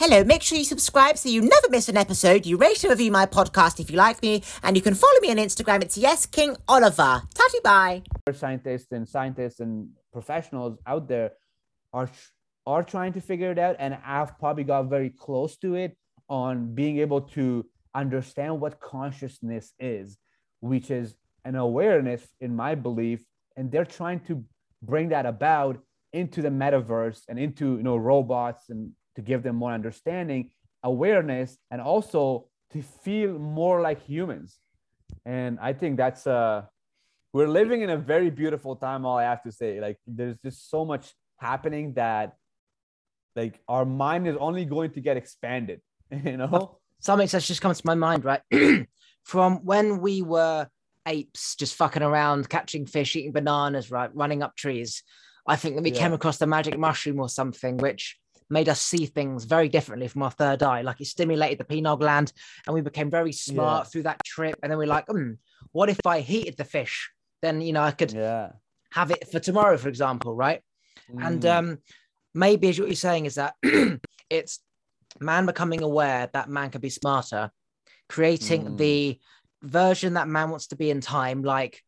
Hello, make sure you subscribe so you never miss an episode. You rate and review my podcast if you like me, and you can follow me on Instagram. It's Yes King Oliver. Tatty bye. Scientists and scientists and professionals out there are are trying to figure it out, and I've probably got very close to it on being able to understand what consciousness is, which is an awareness, in my belief, and they're trying to bring that about into the metaverse and into you know robots and to give them more understanding, awareness, and also to feel more like humans. And I think that's uh we're living in a very beautiful time, all I have to say. Like there's just so much happening that like our mind is only going to get expanded, you know. Something that's just come to my mind, right? From when we were apes just fucking around, catching fish, eating bananas, right, running up trees. I think that we yeah. came across the magic mushroom or something, which made us see things very differently from our third eye. Like it stimulated the pineal gland, and we became very smart yeah. through that trip. And then we're like, hmm, what if I heated the fish? Then you know I could yeah. have it for tomorrow, for example, right? Mm. And um, maybe as what you're saying is that it's man becoming aware that man can be smarter, creating mm. the version that man wants to be in time, like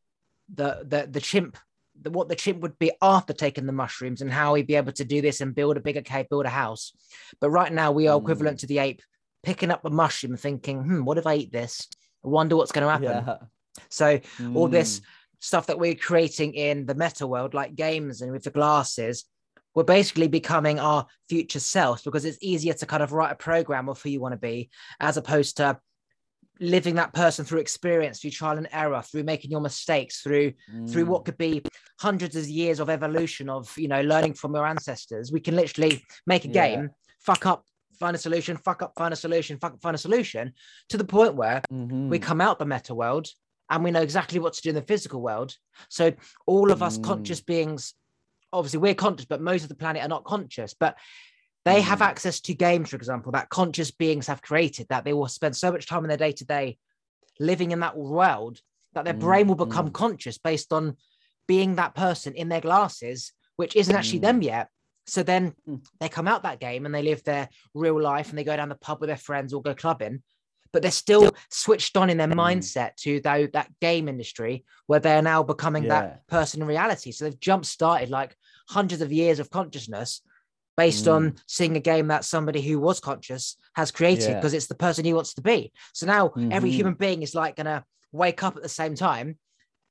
the the the chimp the, what the chimp would be after taking the mushrooms and how he'd be able to do this and build a bigger cave, build a house. But right now, we are mm. equivalent to the ape picking up a mushroom, thinking, "Hmm, what if I eat this? I wonder what's going to happen." Yeah. So mm. all this stuff that we're creating in the meta world, like games and with the glasses, we're basically becoming our future selves because it's easier to kind of write a program of who you want to be as opposed to living that person through experience through trial and error through making your mistakes through mm. through what could be hundreds of years of evolution of you know learning from your ancestors we can literally make a yeah. game fuck up find a solution fuck up find a solution fuck up find a solution to the point where mm-hmm. we come out the meta world and we know exactly what to do in the physical world so all of us mm. conscious beings obviously we're conscious but most of the planet are not conscious but they mm. have access to games, for example, that conscious beings have created, that they will spend so much time in their day to day living in that world that their mm. brain will become mm. conscious based on being that person in their glasses, which isn't actually them mm. yet. So then mm. they come out that game and they live their real life and they go down the pub with their friends or go clubbing, but they're still switched on in their mm. mindset to that, that game industry where they're now becoming yeah. that person in reality. So they've jump started like hundreds of years of consciousness based mm. on seeing a game that somebody who was conscious has created because yeah. it's the person he wants to be. So now mm-hmm. every human being is like gonna wake up at the same time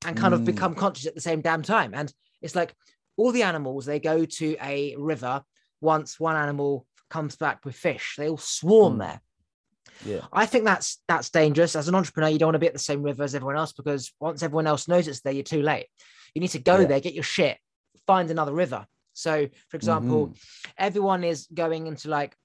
and kind mm. of become conscious at the same damn time. And it's like all the animals, they go to a river once one animal comes back with fish, they all swarm mm. there. Yeah. I think that's that's dangerous. As an entrepreneur, you don't want to be at the same river as everyone else because once everyone else knows it's there, you're too late. You need to go yeah. there, get your shit, find another river. So, for example, mm-hmm. everyone is going into like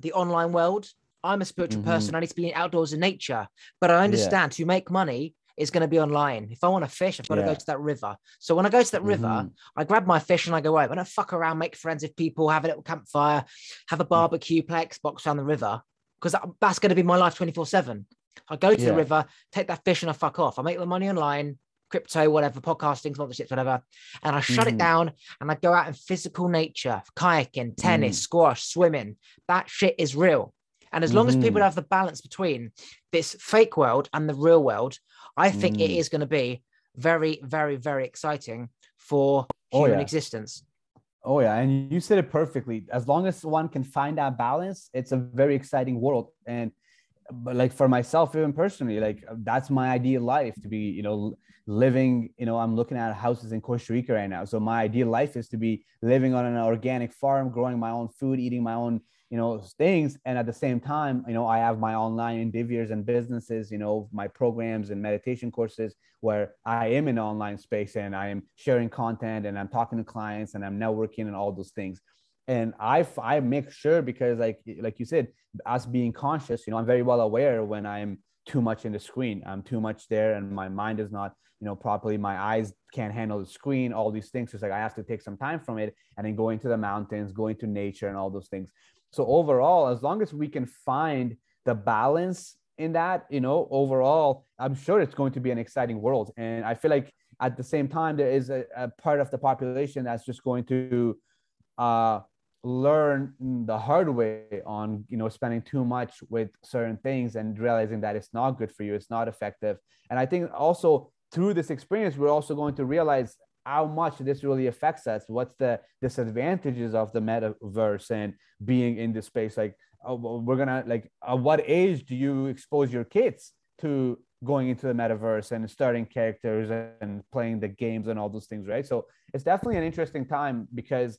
the online world. I'm a spiritual mm-hmm. person. I need to be outdoors in nature, but I understand yeah. to make money is going to be online. If I want to fish, I've got yeah. to go to that river. So when I go to that mm-hmm. river, I grab my fish and I go, right, I don't fuck around, make friends with people, have a little campfire, have a mm. barbecue, play Xbox around the river, because that's going to be my life 24 7. I go to yeah. the river, take that fish and I fuck off. I make the money online, crypto, whatever, podcasting, sponsorships, whatever. And I shut mm. it down and I go out in physical nature, kayaking, tennis, mm. squash, swimming. That shit is real. And as long mm. as people mm-hmm. have the balance between this fake world and the real world, I think it mm. is going to be very, very, very exciting for oh, human oh, yeah. existence. Oh yeah, and you said it perfectly. As long as one can find that balance, it's a very exciting world. And but like for myself even personally like that's my ideal life to be you know living you know i'm looking at houses in costa rica right now. So my ideal life is to be living on an organic farm growing my own food eating my own you know things. And at the same time you know i have my online endeavors and businesses you know my programs and meditation courses where i am in online space and i am sharing content and i'm talking to clients and i'm networking and all those things and i i make sure because like like you said us being conscious you know i'm very well aware when i'm too much in the screen. I'm too much there and my mind is not you know properly my eyes can't handle the screen all these things. So it's like i have to take some time from it and then go into the mountains go into nature and all those things. So overall as long as we can find the balance in that you know overall i'm sure it's going to be an exciting world. And i feel like at the same time there is a, a part of the population that's just going to uh learn the hard way on you know spending too much with certain things and realizing that it's not good for you it's not effective. And i think also through this experience we're also going to realize how much this really affects us what's the disadvantages of the metaverse and being in this space. Like uh, we're gonna like at what age do you expose your kids to going into the metaverse and starting characters and playing the games and all those things right? So it's definitely an interesting time because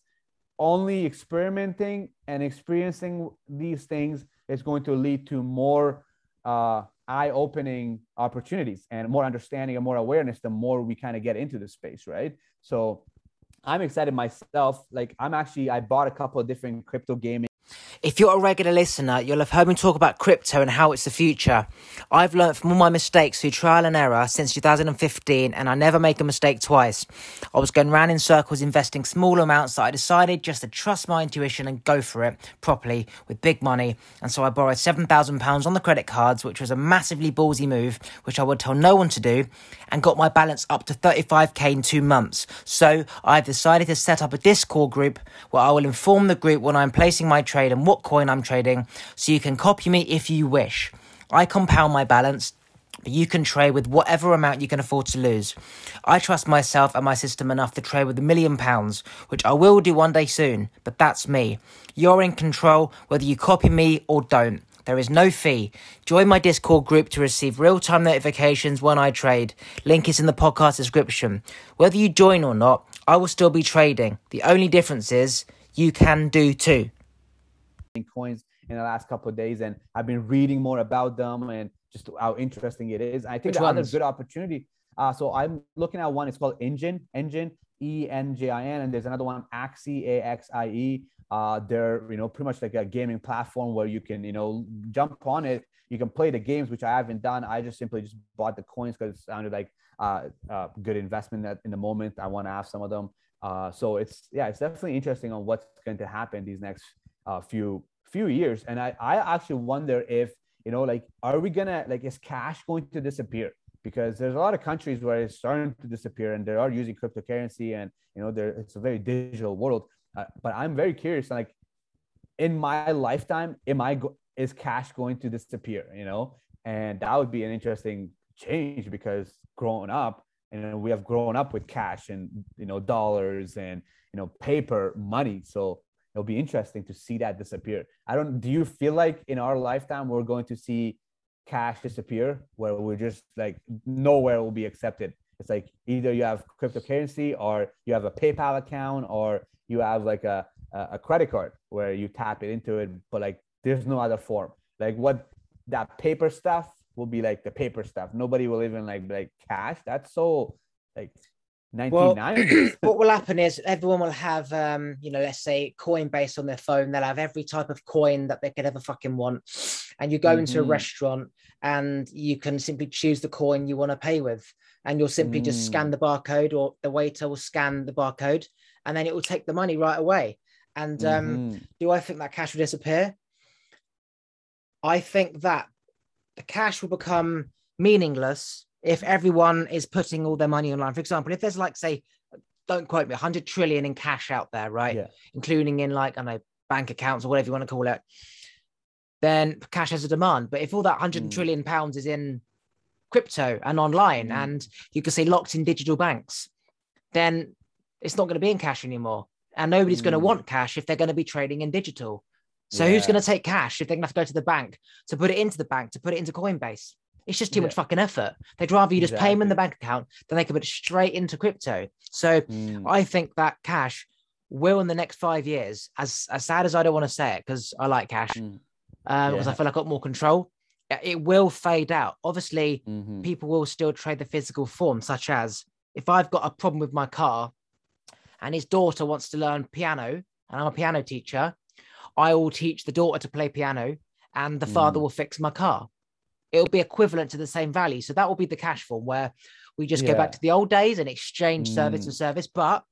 only experimenting and experiencing these things is going to lead to more uh, eye-opening opportunities and more understanding and more awareness the more we kind of get into the space right? So i'm excited myself. Like i'm actually i bought a couple of different crypto gaming if you're a regular listener, you'll have heard me talk about crypto and how it's the future. I've learned from all my mistakes through trial and error since 2015, and I never make a mistake twice. I was going round in circles investing small amounts that I decided just to trust my intuition and go for it properly with big money. And so I borrowed £7,000 on the credit cards, which was a massively ballsy move, which I would tell no one to do, and got my balance up to 35k in two months. So I've decided to set up a Discord group where I will inform the group when I'm placing my trade and what coin I'm trading, so you can copy me if you wish. I compound my balance, but you can trade with whatever amount you can afford to lose. I trust myself and my system enough to trade with a million pounds, which I will do one day soon, but that's me. You're in control whether you copy me or don't. There is no fee. Join my Discord group to receive real time notifications when I trade. Link is in the podcast description. Whether you join or not, I will still be trading. The only difference is you can do too coins in the last couple of days, and I've been reading more about them and just how interesting it is. I think Which the ones? good opportunity. Uh, so I'm looking at one. It's called Enjin. Enjin. E N J I N, and there's another one, Axie, A X I E. Uh, they're you know pretty much like a gaming platform where you can you know jump on it. You can play the games, which I haven't done. I just simply just bought the coins because it sounded like uh, uh, good investment at, in the moment. I want to have some of them. Uh, so it's yeah, it's definitely interesting on what's going to happen these next uh, few few years. And I, I actually wonder if you know like are we gonna like is cash going to disappear? Because there's a lot of countries where it's starting to disappear and they are using cryptocurrency and you know there it's a very digital world. Uh, but i'm very curious like in my lifetime am i go- is cash going to disappear you know? And that would be an interesting change because growing up and we have grown up with cash and you know dollars and you know paper money. So it'll be interesting to see that disappear. I don't. Do you feel like in our lifetime we're going to see cash disappear, where we're just like nowhere will be accepted? It's like either you have cryptocurrency or you have a PayPal account or you have like a a credit card where you tap it into it, but like there's no other form. Like what that paper stuff will be like the paper stuff. Nobody will even like like cash. That's so like 1990s. Well, what will happen is everyone will have, um, you know, let's say Coinbase on their phone. They'll have every type of coin that they could ever fucking want. And you go mm-hmm. into a mm-hmm. restaurant and you can simply choose the coin you want to pay with. And you'll simply mm. just scan the barcode or the waiter will scan the barcode and then it will take the money right away. And um, mm-hmm. do I think that cash will disappear? I think that the cash will become meaningless if everyone is putting all their money online, for example, if there's like, say, don't quote me, 100 trillion in cash out there, right? Yeah. Including in like, I know, bank accounts or whatever you want to call it, then cash has a demand. But if all that 100 mm. trillion pounds is in crypto and online mm. and you can say locked in digital banks, then it's not going to be in cash anymore. And nobody's mm. going to want cash if they're going to be trading in digital. So yeah. who's going to take cash if they're going to have to go to the bank to put it into the bank, to put it into Coinbase? It's just too yeah. much fucking effort. They'd rather you just exactly. pay them in the bank account than they can put it straight into crypto. So mm. I think that cash will in the next five years, as as sad as I don't want to say it, because I like cash, because mm. um, yeah. I feel like I got more control. It will fade out. Obviously, mm-hmm. people will still trade the physical form, such as if I've got a problem with my car and his daughter wants to learn piano, and I'm a piano teacher, I will teach the daughter to play piano, and the mm. father will fix my car it'll be equivalent to the same value. So that will be the cash form where we just yeah. go back to the old days and exchange mm. service for service. But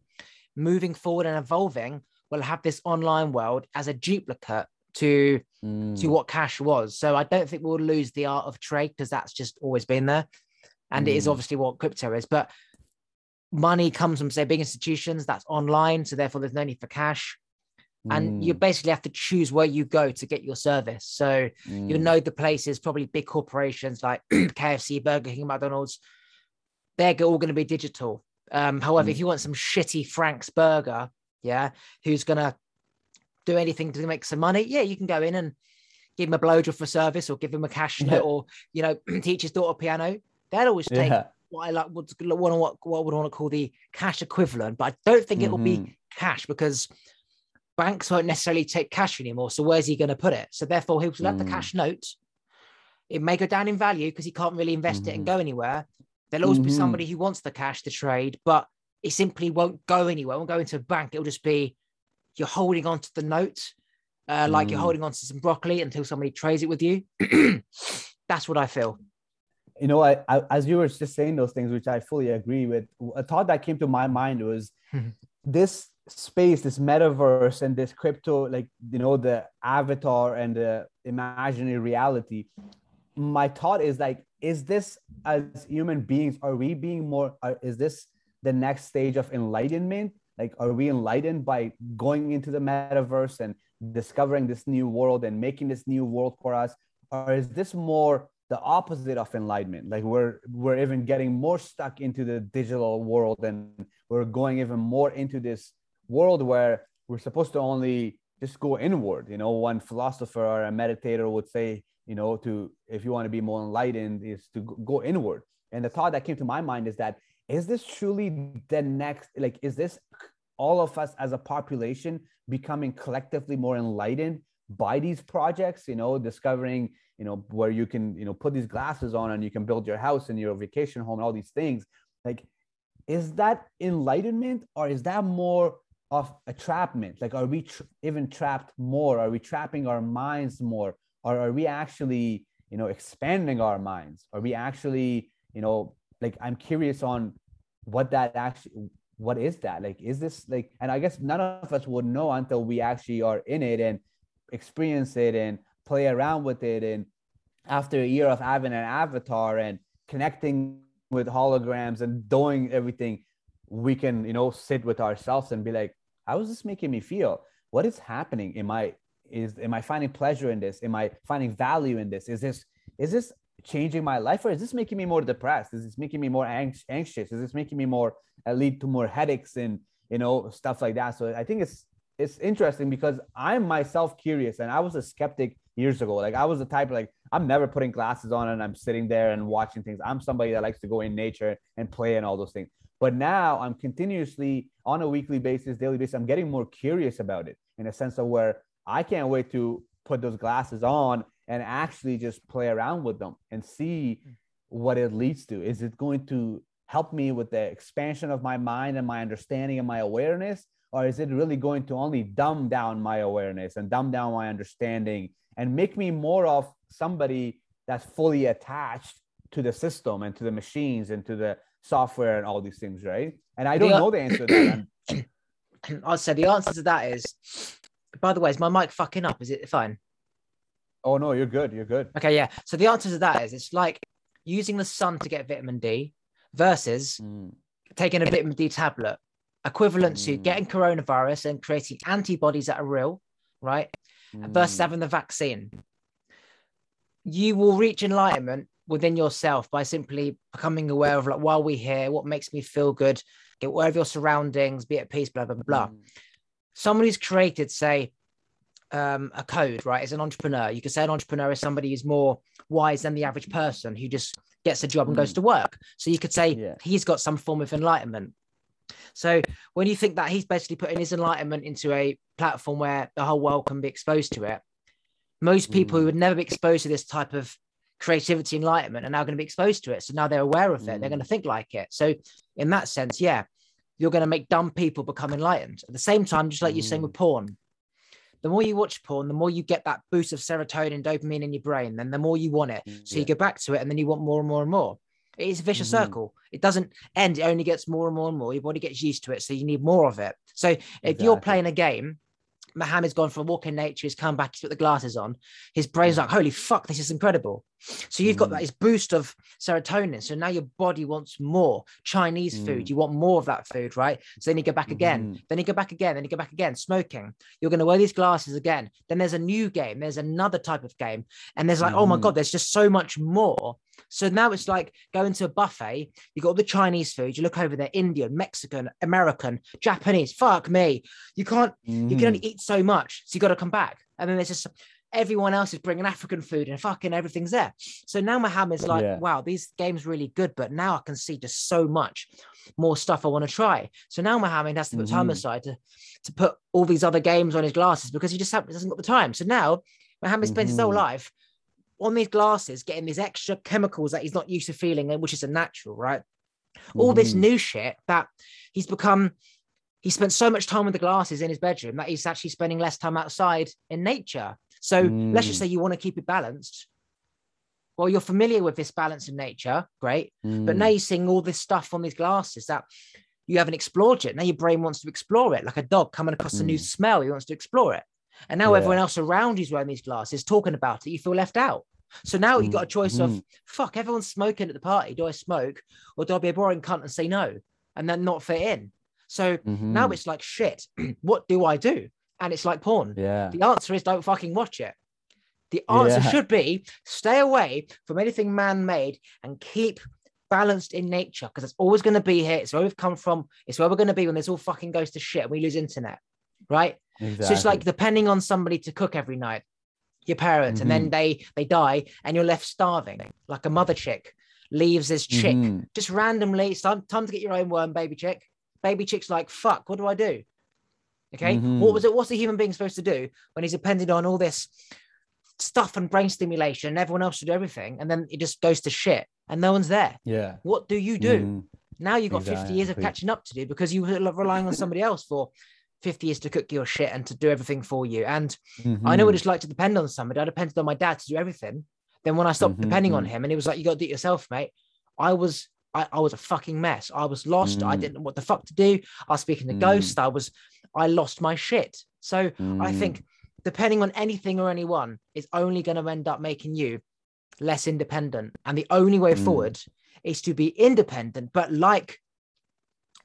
moving forward and evolving, we'll have this online world as a duplicate to mm. to what cash was. So I don't think we'll lose the art of trade because that's just always been there. And mm. it is mm. obviously what crypto is. But money comes from say big institutions that's online. So therefore there's no need for cash. And you Mm, basically have to choose where you go to get your service. So you mm, know the places, probably big corporations like KFC, Burger King, McDonald's. They're all going to be digital. Um, however, Mm. if you want some shitty Frank's burger, yeah, who's gonna do anything to make some money, yeah, you can go in and give him a blowjob for service, or give him a cash Yeah. note, or you know, teach his daughter piano. They'd always take yeah. what I like would want what what would want to call the cash equivalent, but I don't think it will be cash because banks won't necessarily take cash anymore. So where's he going to put it? So therefore, he'll let the Mm. cash note. It may go down in value because he can't really invest it and Mhm. go anywhere. There'll always be Mhm. somebody who wants the cash to trade, but it simply won't go anywhere. It won't go into a bank. It'll just be you're holding on to the note, uh, like you're Mm. holding on to some broccoli until somebody trades it with you. That's what I feel. you know, I, I as you were just saying those things, which I fully agree with. A thought that came to my mind was this space, this metaverse, and this crypto, like you know, the avatar and the imaginary reality. My thought is like, is this as human beings, are we being more? Are, is this the next stage of enlightenment? Like, are we enlightened by going into the metaverse and discovering this new world and making this new world for us, or is this more the opposite of enlightenment like we're we're even getting more stuck into the digital world and we're going even more into this world where we're supposed to only just go inward you know one philosopher or a meditator would say you know to if you want to be more enlightened is to go- inward. And the thought that came to my mind is that is this truly the next like is this all of us as a population becoming collectively more enlightened by these projects you know discovering you know where you can you know put these glasses on and you can build your house and your vacation home and all these things? Like is that enlightenment or is that more of a trapment like are we even trapped more? Are we trapping our minds more? Or are we actually you know expanding our minds? Are we actually you know like i'm curious on what that actually what is that? Like is this like and i guess none of us would know until we actually are in it and experience it and play around with it and after a year of having an avatar and connecting with holograms and doing everything we can you know sit with ourselves and be like how is this making me feel? What is happening? Am i is am i finding pleasure in this? Am i finding value in this? Is this is this changing my life or is this making me more depressed? Is this making me more anx- anxious? Is this making me more uh, lead to more headaches and you know stuff like that? So i think it's it's interesting because i'm myself curious and i was a skeptic years ago. Like i was the type like i'm never putting glasses on and i'm sitting there and watching things. I'm somebody that likes to go in nature and play and all those things but now i'm continuously on a weekly basis daily basis i'm getting more curious about it in a sense of where i can't wait to put those glasses on and actually just play around with them and see what it leads to. Is it going to help me with the expansion of my mind and my understanding and my awareness? Or is it really going to only dumb down my awareness and dumb down my understanding and make me more of somebody that's fully attached to the system and to the machines and to the software and all these things right and i don't Yeah. know the answer to that And I'd say the answer to that is. By the way, is my mic fucking up? Is it fine? oh no you're good you're good Okay, yeah. So the answer to that is it's like using the sun to get vitamin D versus Mm, taking a vitamin D tablet, equivalent to Mm. getting coronavirus and creating antibodies that are real, right? Versus mm, having the vaccine. You will reach enlightenment within yourself by simply becoming aware of like while we're here, what makes me feel good, get aware of your surroundings, be at peace, blah, blah, blah, mm, someone who's created, say, um, a code, right, As an entrepreneur. You could say an entrepreneur is somebody who's more wise than the average person who just gets a job and goes Mm. to work. So you could say Yeah. he's got some form of enlightenment. So when you think that he's basically putting his enlightenment into a platform where the whole world can be exposed to it, most people who Mm. would never be exposed to this type of creativity enlightenment are now going to be exposed to it. So now they're aware of it. They're Mm. going to think like it. So in that sense, yeah, you're going to make dumb people become enlightened. At the same time, just like you're saying Mm. with porn, the more you watch porn, the more you get that boost of serotonin, dopamine in your brain, then the more you want it. So you go back to it and then you want more and more and more. It is a vicious Mhm. circle. It doesn't end, it only gets more and more and more. Your body gets used to it. So you need more of it. So if you're playing a game, Mohammed's gone for a walk in nature, he's come back, he's put the glasses on. His brain's like, holy fuck, this is incredible. So you've got Mm. that this boost of serotonin. So now your body wants more Chinese food. Mm. You want more of that food, right? So then you go back again. Mhm. Then you go back again. Then you go back again. Smoking. You're going to wear these glasses again. Then there's a new game. There's another type of game. And there's like, oh my Mhm. God, there's just so much more. So now it's like going to a buffet. You got all the Chinese food. You look over there, Indian, Mexican, American, Japanese. Fuck me. You can't you can only eat so much. So you got to come back. And then there's just everyone else is bringing African food and fucking everything's there. So now Mohammed's like, Yeah. wow, these games really good, but now I can see just so much more stuff I want to try. So now Mohammed has to put time Mhm. aside to, to put all these other games on his glasses because he just ha- hasn't got the time. So now Mohammed spends his whole Mhm. life on these glasses, getting these extra chemicals that he's not used to feeling, which is a natural, right? all this Mhm. new shit that he's become he spent so much time with the glasses in his bedroom that he's actually spending less time outside in nature so let's just Mm. say you want to keep it balanced well you're familiar with this balance in nature great but now Mm. you're seeing all this stuff on these glasses that you haven't explored yet now your brain wants to explore it like a dog coming across a new Mm. smell he wants to explore it and now Yeah. everyone else around you's wearing these glasses talking about it you feel left out so now you've got a choice of Mhm. fuck, everyone's smoking at the party. Do I smoke or do I be a boring cunt and say no and then not fit in? So now Mhm. it's like shit. what do I do? And it's like porn. yeah. The answer is don't fucking watch it. The answer Yeah. should be stay away from anything man made and keep balanced in nature because it's always going to be here. It's where we've come from. It's where we're going to be when this all fucking goes to shit and we lose internet. Right. Exactly. So it's like depending on somebody to cook every night, your parents, and Mm-hmm. then they they die and you're left starving, like a mother chick leaves this chick Mhm. just randomly. It's time, time to get your own worm, baby chick. Baby chick's like, fuck, what do I do? Okay. Mhm. What was it? What's a human being supposed to do when he's dependent on all this stuff and brain stimulation and everyone else to do everything? And then it just goes to shit and no one's there. Yeah. What do you do? Mhm. Now you've got 50 years of catching up to do because you were relying on somebody else for 50 years to cook your shit and to do everything for you. And I know what Mhm. it's like to depend on somebody. I depended on my dad to do everything. Then when I stopped Mhm, depending on mhm. him and he was like, you got to do it yourself, mate. I was I, I was a fucking mess. I was lost. I Mm. didn't know what the fuck to do. I was speaking to Mm. ghosts. I was I lost my shit. So I Mm. think depending on anything or anyone is only going to end up making you less independent. And the only way Mm. forward is to be independent, but like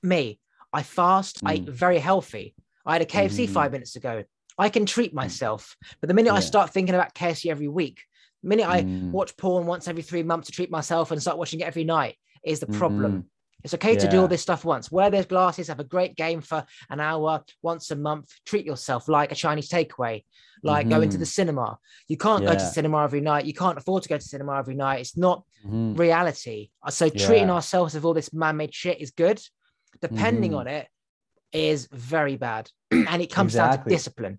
me, I fast, I eat Mm. very healthy. I had a KFC Mhm. five minutes ago. I can treat myself. But the minute I start thinking about KFC every week, the minute I Mm. watch porn once every three months to treat myself and start watching it every night is the problem. It's okay to do all this stuff once. Wear those glasses, have a great game for an hour once a month. Treat yourself like a Chinese takeaway, like going to the cinema. You can't go to Yeah. cinema every night. You can't afford to go to cinema every night. It's not Mhm. reality. Uh, So treating Yeah. ourselves with all this man-made shit is good. Depending Mhm. on it is very bad. and it comes down to discipline.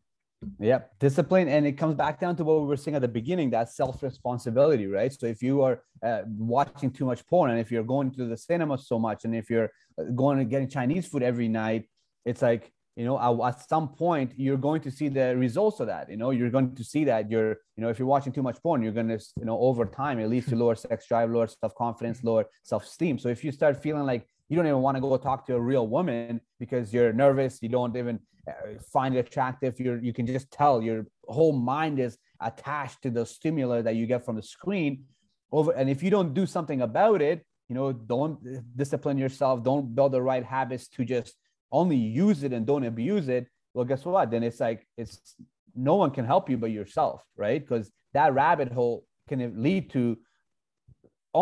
Yep, discipline, and it comes back down to what we were saying at the beginning. That self-responsibility, right? So if you are uh, watching too much porn, and if you're going to the cinema so much, and if you're uh, going and getting Chinese food every night, it's like you know at, some point you're going to see the results of that. You know, you're going to see that you're you know if you're watching too much porn, you're going to you know over time it leads to lower sex drive, lower self-confidence, lower self-esteem. So if you start feeling like you don't even want to go talk to a real woman because you're nervous, you don't even uh, find it attractive you're you can just tell your whole mind is attached to the stimuli that you get from the screen over and if you don't do something about it you know don't discipline yourself don't build the right habits to just only use it and don't abuse it well guess what? Then it's like it's no one can help you but yourself right? Because that rabbit hole can lead to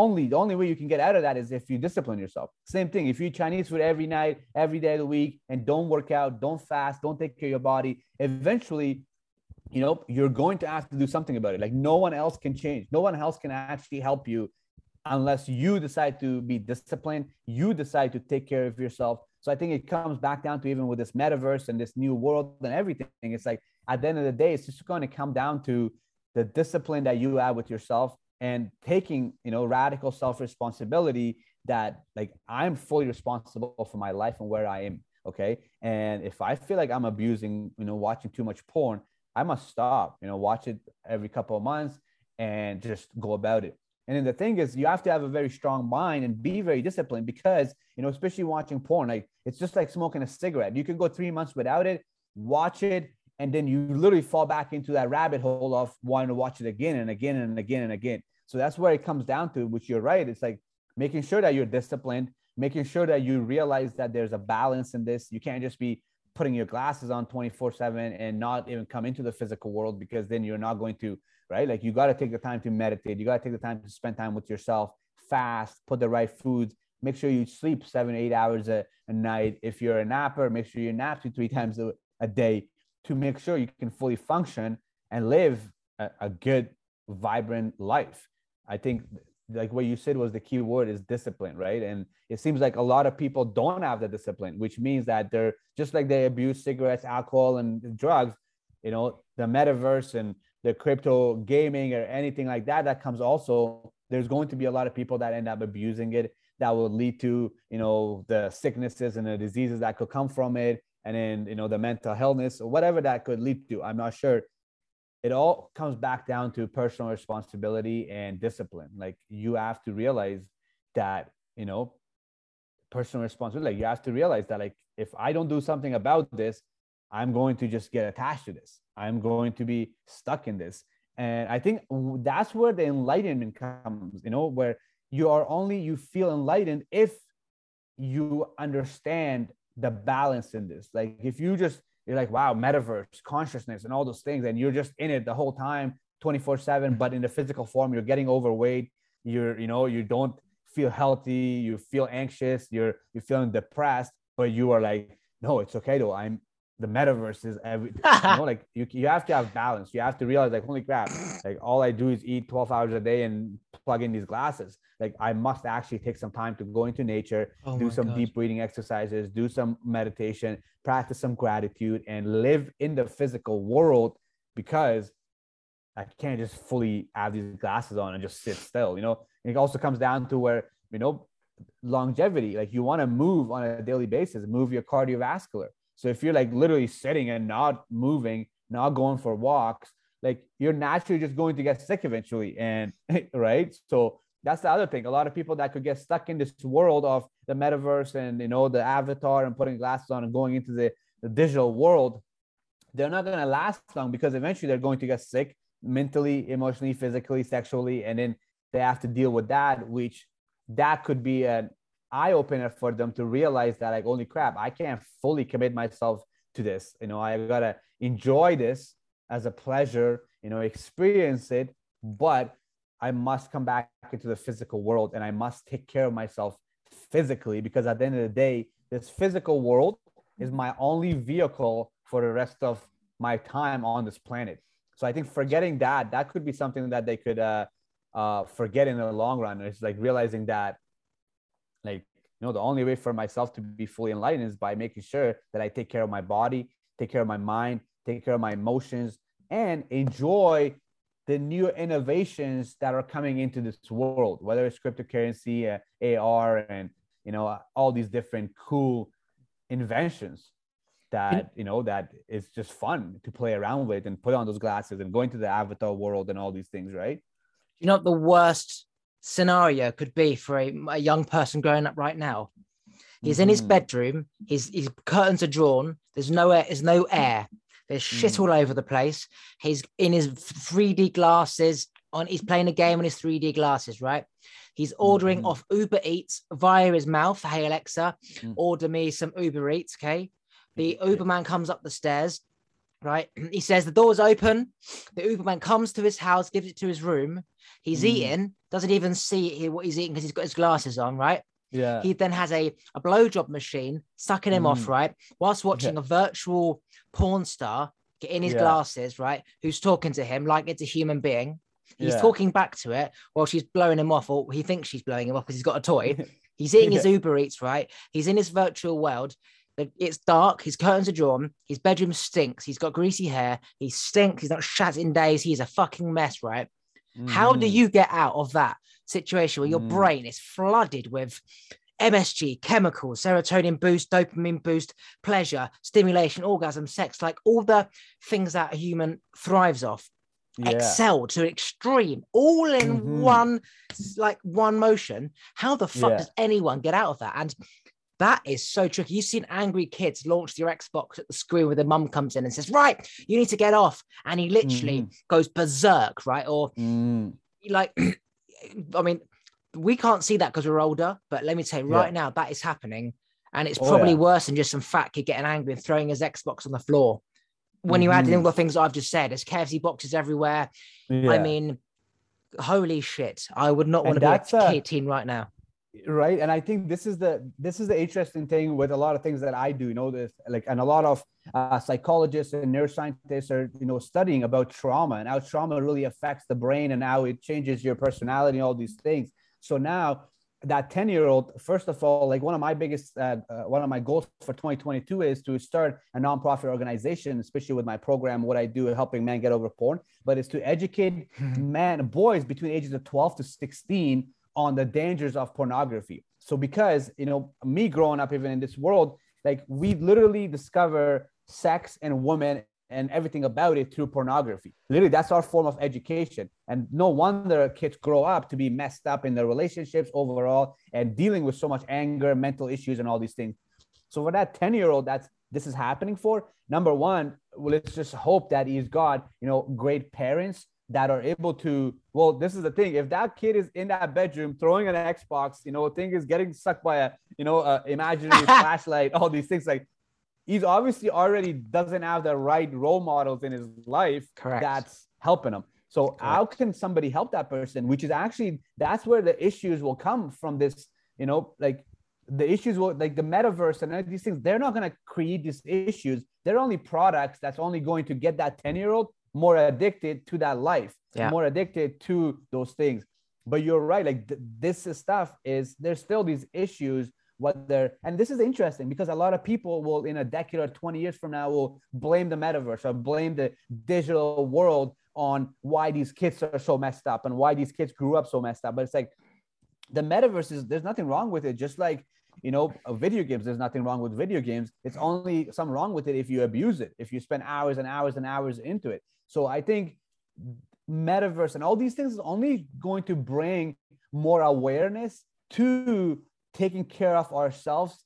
only the only way you can get out of that is if you discipline yourself. Same thing. If you eat Chinese food every night, every day of the week, and don't work out, don't fast, don't take care of your body, eventually, you know, you're going to have to do something about it. Like no one else can change. No one else can actually help you unless you decide to be disciplined. You decide to take care of yourself. So I think it comes back down to even with this metaverse and this new world and everything. It's like at the end of the day, it's just going to come down to the discipline that you have with yourself and taking you know radical self-responsibility that like i'm fully responsible for my life and where i am okay? And if i feel like i'm abusing you know watching too much porn i must stop you know watch it every couple of months and just go about it. And then the thing is you have to have a very strong mind and be very disciplined because you know especially watching porn like it's just like smoking a cigarette. You can go three months without it watch it and then you literally fall back into that rabbit hole of wanting to watch it again and again and again and again. So that's where it comes down to, which you're right. It's like making sure that you're disciplined, making sure that you realize that there's a balance in this. You can't just be putting your glasses on 24 7 and not even come into the physical world because then you're not going to, right? Like you got to take the time to meditate. You got to take the time to spend time with yourself, fast, put the right foods, make sure you sleep seven, eight hours a, a night. If you're a napper, make sure you nap two, three times a, a day to make sure you can fully function and live a, a good, vibrant life. I think like what you said was the key word is discipline, right? And it seems like a lot of people don't have the discipline, which means that they're just like they abuse cigarettes, alcohol, and drugs, you know, the metaverse and the crypto gaming or anything like that, that comes also, there's going to be a lot of people that end up abusing it that will lead to, you know, the sicknesses and the diseases that could come from it. And then, you know, the mental illness or whatever that could lead to. I'm not sure it all comes back down to personal responsibility and discipline. Like you have to realize that, you know, personal responsibility. Like you have to realize that, like, if I don't do something about this, I'm going to just get attached to this. I'm going to be stuck in this. And I think that's where the enlightenment comes, you know, where you are only, you feel enlightened if you understand the balance in this. Like if you just you're like, wow, metaverse, consciousness, and all those things, and you're just in it the whole time, 24 7, but in the physical form, you're getting overweight, you're, you know, you don't feel healthy, you feel anxious, you're you're feeling depressed, but you are like, no, it's okay though. I'm the metaverse is every you know, like you, you have to have balance. You have to realize like holy crap like all i do is eat 12 hours a day and plug in these glasses. Like i must actually take some time to go into nature oh do some God. deep breathing exercises do some meditation practice some gratitude and live in the physical world because i can't just fully have these glasses on and just sit still you know? And it also comes down to where you know longevity like you want to move on a daily basis move your cardiovascular so if you're like literally sitting and not moving, not going for walks, like you're naturally just going to get sick eventually. And right. So that's the other thing. A lot of people that could get stuck in this world of the metaverse and you know the avatar and putting glasses on and going into the, the digital world, they're not going to last long because eventually they're going to get sick mentally, emotionally, physically, sexually, and then they have to deal with that, which that could be an eye opener for them to realize that like holy crap i can't fully commit myself to this. You know i gotta enjoy this as a pleasure you know experience it but i must come back into the physical world and i must take care of myself physically because at the end of the day this physical world is my only vehicle for the rest of my time on this planet. So i think forgetting that that could be something that they could uh, uh, forget in the long run. It's like realizing that you know the only way for myself to be fully enlightened is by making sure that i take care of my body take care of my mind take care of my emotions and enjoy the new innovations that are coming into this world whether it's cryptocurrency uh, ar and you know all these different cool inventions that you know that is just fun to play around with and put on those glasses and go into the avatar world and all these things right? You know the worst scenario could be for a, a young person growing up right now. He's mm-hmm. in his mm-hmm. bedroom. His his curtains are drawn. There's no air. There's no air. There's shit mm. all over the place. He's in his 3D glasses. On he's playing a game on his 3D glasses. Right. He's ordering mm-hmm. off Uber Eats via his mouth. Hey Alexa, mm. order me some Uber Eats. Okay. The Uber man comes up the stairs. Right. He says the door's open. The Uberman comes to his house, gives it to his room. He's mm. eating, doesn't even see what he's eating because he's got his glasses on, right? Yeah. He then has a, a blowjob machine sucking him mm. off, right? Whilst watching yeah. a virtual porn star get in his yeah. glasses, right? Who's talking to him like it's a human being. He's yeah. talking back to it while she's blowing him off, or he thinks she's blowing him off because he's got a toy. He's eating his Uber Eats, right? He's in his virtual world. It's dark. His curtains are drawn. His bedroom stinks. He's got greasy hair. He stinks. He's not shat in days. He's a fucking mess, right? Mm. How do mm. you get out of that situation where your mm. brain is flooded with MSG, chemicals, serotonin boost, dopamine boost, pleasure, stimulation, orgasm, sex, like all the things that a human thrives off, yeah. excel to an extreme, all in mm-hmm. one, like one motion. How the fuck yeah. does anyone get out of that? And that is so tricky. You've seen angry kids launch their Xbox at the screen where their mum comes in and says, Right, you need to get off. And he literally mm. goes berserk, right? Or mm. like I mean, we can't see that because we're older, but let me tell you, Yeah. right now that is happening, and it's Oh, probably yeah. worse than just some fat kid getting angry and throwing his Xbox on the floor. When you add in all the things I've just said, there's KFC boxes everywhere. I mean, holy shit! I would not And want to be a uh, kid teen right now. Right? And i think this is the this is the interesting thing with a lot of things that i do you know this like and a lot of uh, psychologists and neuroscientists are you know studying about trauma and how trauma really affects the brain and how it changes your personality all these things. So now that 10 year old first of all like one of my biggest uh, uh, one of my goals for 2022 is to start a nonprofit organization especially with my program what i do helping men get over porn but it's to educate men boys between ages of 12 to 16 on the dangers of pornography. So because you know me growing up even in this world like we literally discover sex and women and everything about it through pornography. Literally that's our form of education. And no wonder kids grow up to be messed up in their relationships overall and dealing with so much anger mental issues and all these things. So for that 10 year old that's this is happening for number one well, let's just hope that he's got you know great parents that are able to well this is the thing. If that kid is in that bedroom throwing an xbox you know thing is getting sucked by a you know a imaginary flashlight all these things like he's obviously already doesn't have the right role models in his life Correct. that's helping him. So how can somebody help that person? Which is actually that's where the issues will come from this you know like the issues will like the metaverse and all these things they're not going to create these issues. They're only products that's only going to get that 10 year old more addicted to that life Yeah. more addicted to those things. But you're right like th- this is stuff is there's still these issues what they're and this is interesting because a lot of people will in a decade or 20 years from now will blame the metaverse or blame the digital world on why these kids are so messed up and why these kids grew up so messed up. But it's like the metaverse is there's nothing wrong with it. Just like you know video games there's nothing wrong with video games. It's only some wrong with it if you abuse it if you spend hours and hours and hours into it. So i think metaverse and all these things is only going to bring more awareness to taking care of ourselves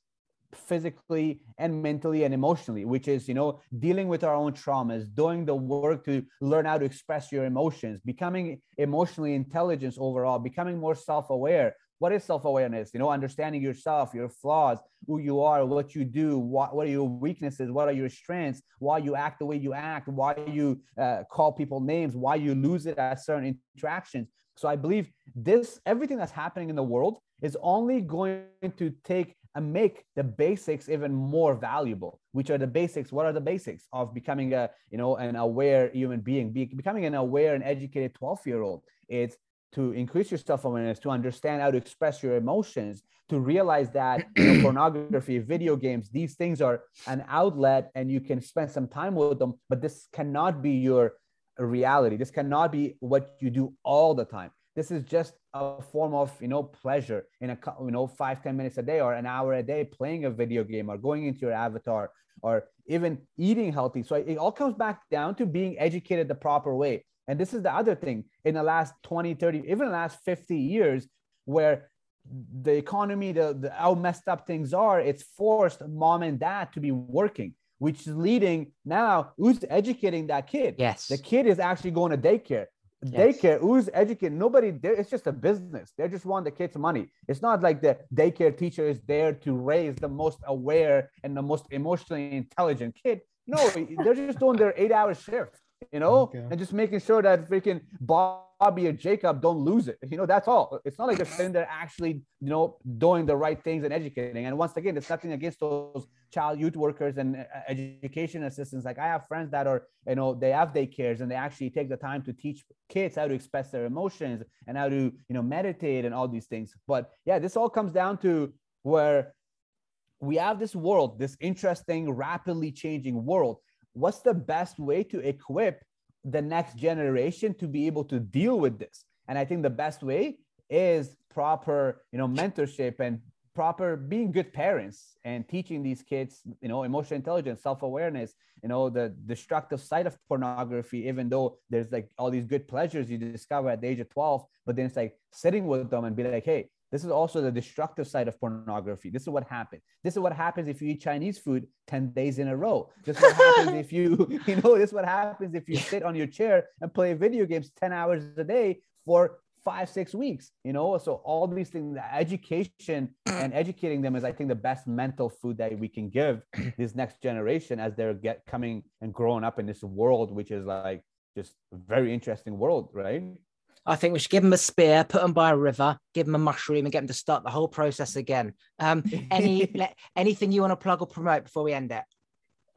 physically and mentally and emotionally which is you know dealing with our own traumas doing the work to learn how to express your emotions becoming emotionally intelligent overall becoming more self-aware what is self-awareness? You know understanding yourself your flaws who you are what you do what, what are your weaknesses what are your strengths why you act the way you act why you uh, call people names why you lose it at certain interactions. So i believe this everything that's happening in the world is only going to take and make the basics even more valuable which are the basics. What are the basics of becoming a you know an aware human being Be, becoming an aware and educated 12 year old it's to increase your self-awareness to understand how to express your emotions to realize that you know, pornography video games these things are an outlet and you can spend some time with them but this cannot be your reality. This cannot be what you do all the time. This is just a form of you know pleasure in a you know five ten minutes a day or an hour a day playing a video game or going into your avatar or even eating healthy. So it all comes back down to being educated the proper way and this is the other thing. In the last 20 30 even the last 50 years where the economy the, the how messed up things are it's forced mom and dad to be working which is leading now who's educating that kid? Yes. the kid is actually going to daycare. Yes. daycare who's educating? Nobody there it's just a business. They just want the kids money. It's not like the daycare teacher is there to raise the most aware and the most emotionally intelligent kid. No they're just doing their eight hour shift you know Okay. and just making sure that freaking bobby or jacob don't lose it. You know that's all. It's not like they're sitting there actually you know doing the right things and educating. And once again it's nothing against those child youth workers and uh, education assistants. Like i have friends that are you know they have daycares and they actually take the time to teach kids how to express their emotions and how to you know meditate and all these things. But yeah this all comes down to where we have this world this interesting rapidly changing world what's the best way to equip the next generation to be able to deal with this? And i think the best way is proper you know mentorship and proper being good parents and teaching these kids you know emotional intelligence self-awareness you know the destructive side of pornography even though there's like all these good pleasures you discover at the age of 12 but then it's like sitting with them and be like hey this is also the destructive side of pornography. This is what happens this is what happens if you eat chinese food 10 days in a row. This is what happens if you you know this is what happens if you sit on your chair and play video games 10 hours a day for five six weeks you know? So all these things education and educating them is i think the best mental food that we can give this next generation as they're get coming and growing up in this world which is like just a very interesting world right I think we should give them a spear, put them by a river, give them a mushroom, and get them to start the whole process again. Um, any anything you want to plug or promote before we end it?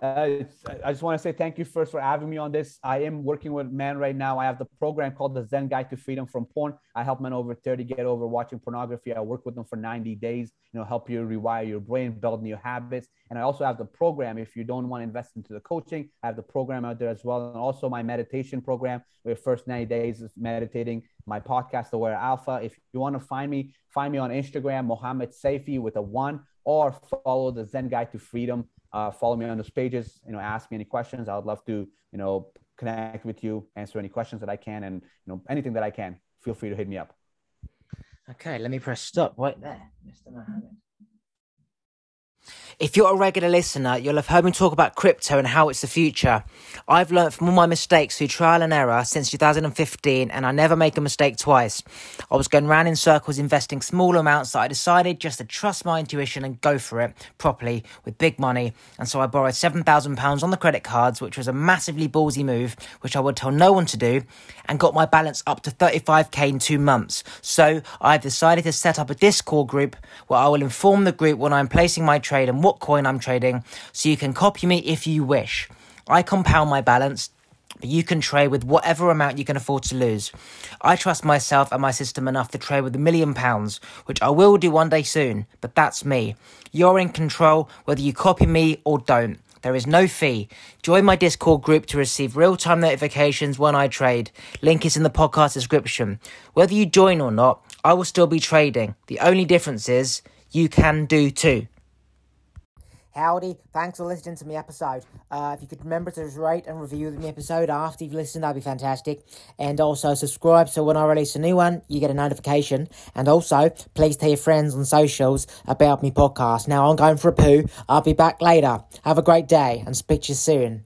Uh, I just want to say thank you first for having me on this. I am working with men right now. I have the program called the Zen Guide to Freedom from Porn. I help men over 30 get over watching pornography. I work with them for 90 days, you know, help you rewire your brain, build new habits. And I also have the program if you don't want to invest into the coaching, I have the program out there as well. And also my meditation program, where first 90 days is meditating, my podcast, The Aware Alpha. If you want to find me, find me on Instagram, Mohammed Saifi with a one, or follow the Zen Guide to Freedom uh, follow me on those pages. You know, ask me any questions. I would love to, you know, connect with you, answer any questions that I can, and you know, anything that I can. Feel free to hit me up. Okay, let me press stop right there, Mr. Mohammed. If you're a regular listener, you'll have heard me talk about crypto and how it's the future. I've learned from all my mistakes through trial and error since 2015, and I never make a mistake twice. I was going round in circles investing small amounts that I decided just to trust my intuition and go for it properly with big money. And so I borrowed £7,000 on the credit cards, which was a massively ballsy move, which I would tell no one to do, and got my balance up to 35k in two months. So I've decided to set up a Discord group where I will inform the group when I'm placing my trade and what coin I'm trading, so you can copy me if you wish. I compound my balance, but you can trade with whatever amount you can afford to lose. I trust myself and my system enough to trade with a million pounds, which I will do one day soon, but that's me. You're in control whether you copy me or don't. There is no fee. Join my Discord group to receive real time notifications when I trade. Link is in the podcast description. Whether you join or not, I will still be trading. The only difference is you can do too. Howdy, thanks for listening to my episode. Uh, if you could remember to rate and review the episode after you've listened, that'd be fantastic. And also subscribe so when I release a new one, you get a notification. And also, please tell your friends on socials about my podcast. Now I'm going for a poo. I'll be back later. Have a great day and speak to you soon.